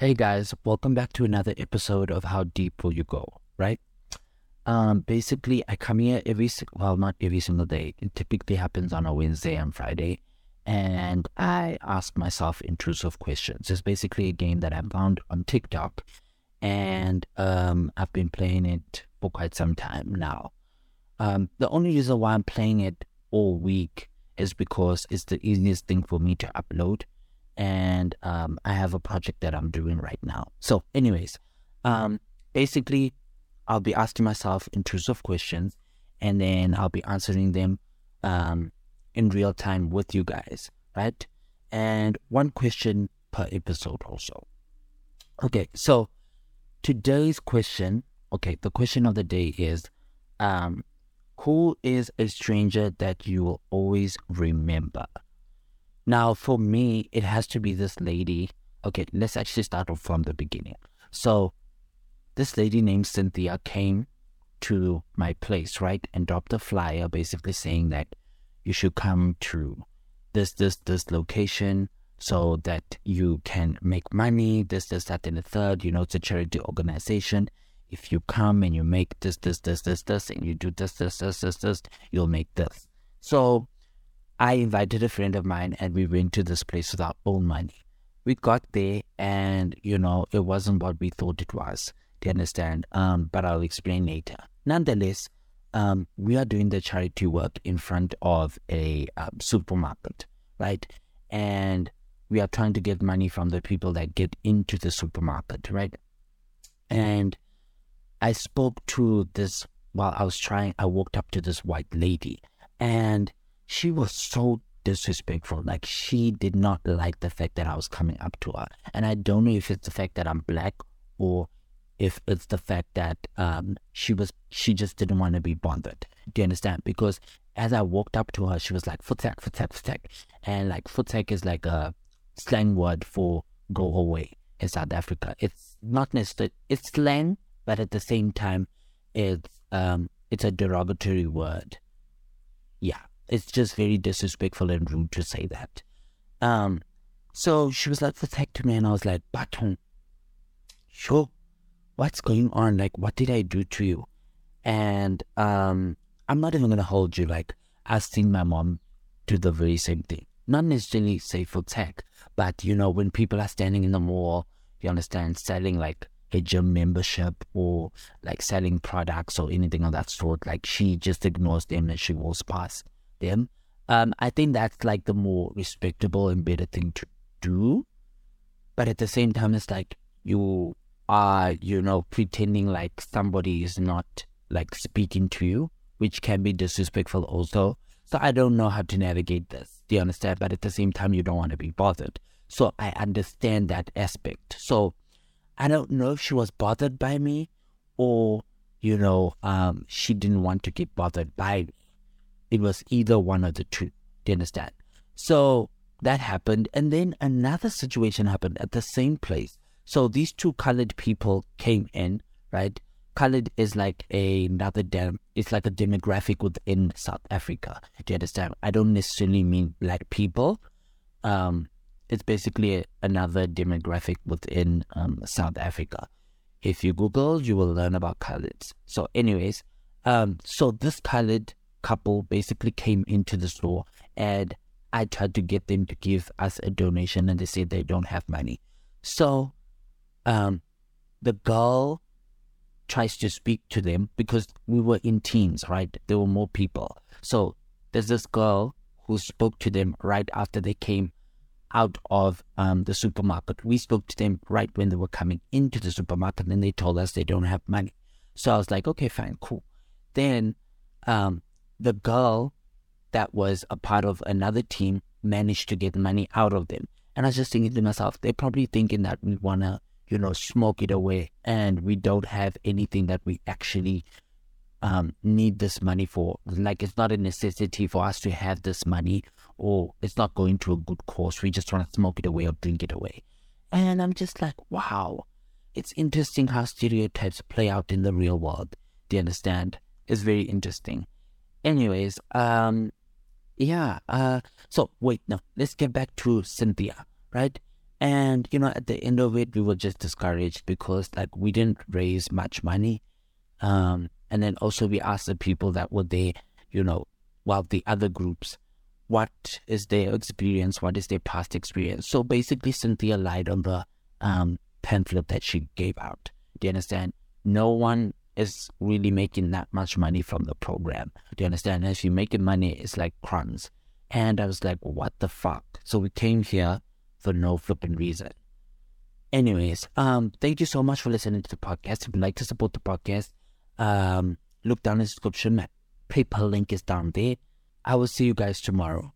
Hey guys, welcome back to another episode of How Deep Will You Go, right? Um, basically, I come here every, well, not every single day. It typically happens on a Wednesday and Friday. And I ask myself intrusive questions. It's basically a game that I found on TikTok. And um, I've been playing it for quite some time now. Um, the only reason why I'm playing it all week is because it's the easiest thing for me to upload and um, I have a project that I'm doing right now. So, anyways, um, basically, I'll be asking myself intrusive questions, and then I'll be answering them um, in real time with you guys, right? And one question per episode, also. Okay, so today's question, okay, the question of the day is, um, who is a stranger that you will always remember? Now, for me, it has to be this lady. Okay, let's actually start off from the beginning. So, this lady named Cynthia came to my place, right, and dropped a flyer basically saying that you should come to this, this, this location so that you can make money, this, this, that, and the third. You know, it's a charity organization. If you come and you make this, this, this, this, this, and you do this, this, this, this, this, you'll make this. So I invited a friend of mine and we went to this place with our own money. We got there and, you know, it wasn't what we thought it was. Do you understand? Um, but I'll explain later. Nonetheless, um, we are doing the charity work in front of a um, supermarket, right? And we are trying to get money from the people that get into the supermarket, right? And I spoke to this while I was trying, I walked up to this white lady and she was so disrespectful. Like she did not like the fact that I was coming up to her. And I don't know if it's the fact that I'm black or if it's the fact that um, she was she just didn't want to be bothered. Do you understand? Because as I walked up to her, she was like "voetsek, voetsek, voetsek," and like "voetsek" is like a slang word for "go away" in South Africa. It's not necessarily it's slang, but at the same time, it's um it's a derogatory word. Yeah, it's just very disrespectful and rude to say that. Um, so she was like, me. And I was like, Baton, sure, what's going on? Like, what did I do to you? And um, I'm not even going to hold you. Like, I've seen my mom do the very same thing. Not necessarily say voetsek, but you know, when people are standing in the mall, you understand, selling like a gym membership or like selling products or anything of that sort, like she just ignores them and she walks past them. Um, I think that's like the more respectable and better thing to do. But at the same time, it's like you are, you know, pretending like somebody is not like speaking to you, which can be disrespectful also. So I don't know how to navigate this. Do you understand? But at the same time, you don't want to be bothered. So I understand that aspect. So I don't know if she was bothered by me or, you know, um, she didn't want to get bothered by me. It was either one of the two. Do you understand? So that happened. And then another situation happened at the same place. So these two colored people came in, right? Colored is like a, another dem, it's like a demographic within South Africa. Do you understand? I don't necessarily mean black people. Um, it's basically another demographic within um, South Africa. If you Google, you will learn about coloreds. So, anyways, um, so this colored couple basically came into the store and I tried to get them to give us a donation and they said they don't have money. So um, the girl tries to speak to them because we were in teams, right? There were more people. So there's this girl who spoke to them right after they came out of um, the supermarket. We spoke to them right when they were coming into the supermarket and they told us they don't have money. So I was like, okay, fine, cool. Then um, the girl that was a part of another team managed to get money out of them. And I was just thinking to myself, they're probably thinking that we want to, you know, smoke it away and we don't have anything that we actually um, need this money for. Like, it's not a necessity for us to have this money or it's not going to a good cause. We just want to smoke it away or drink it away. And I'm just like, wow, it's interesting how stereotypes play out in the real world. Do you understand? It's very interesting anyways, um, yeah. Uh, so wait, no, let's get back to Cynthia, right? And, you know, at the end of it, we were just discouraged because, like, we didn't raise much money. Um, and then also we asked the people that were there, you know, while the other groups, what is their experience? What is their past experience? So basically, Cynthia lied on the um, pamphlet that she gave out. Do you understand? No one is really making that much money from the program. Do you understand? And if you're making money, it's like crumbs. And I was like, what the fuck? So we came here for no flipping reason. Anyways, um, thank you so much for listening to the podcast. If you'd like to support the podcast, um, look down in the description. My PayPal link is down there. I will see you guys tomorrow.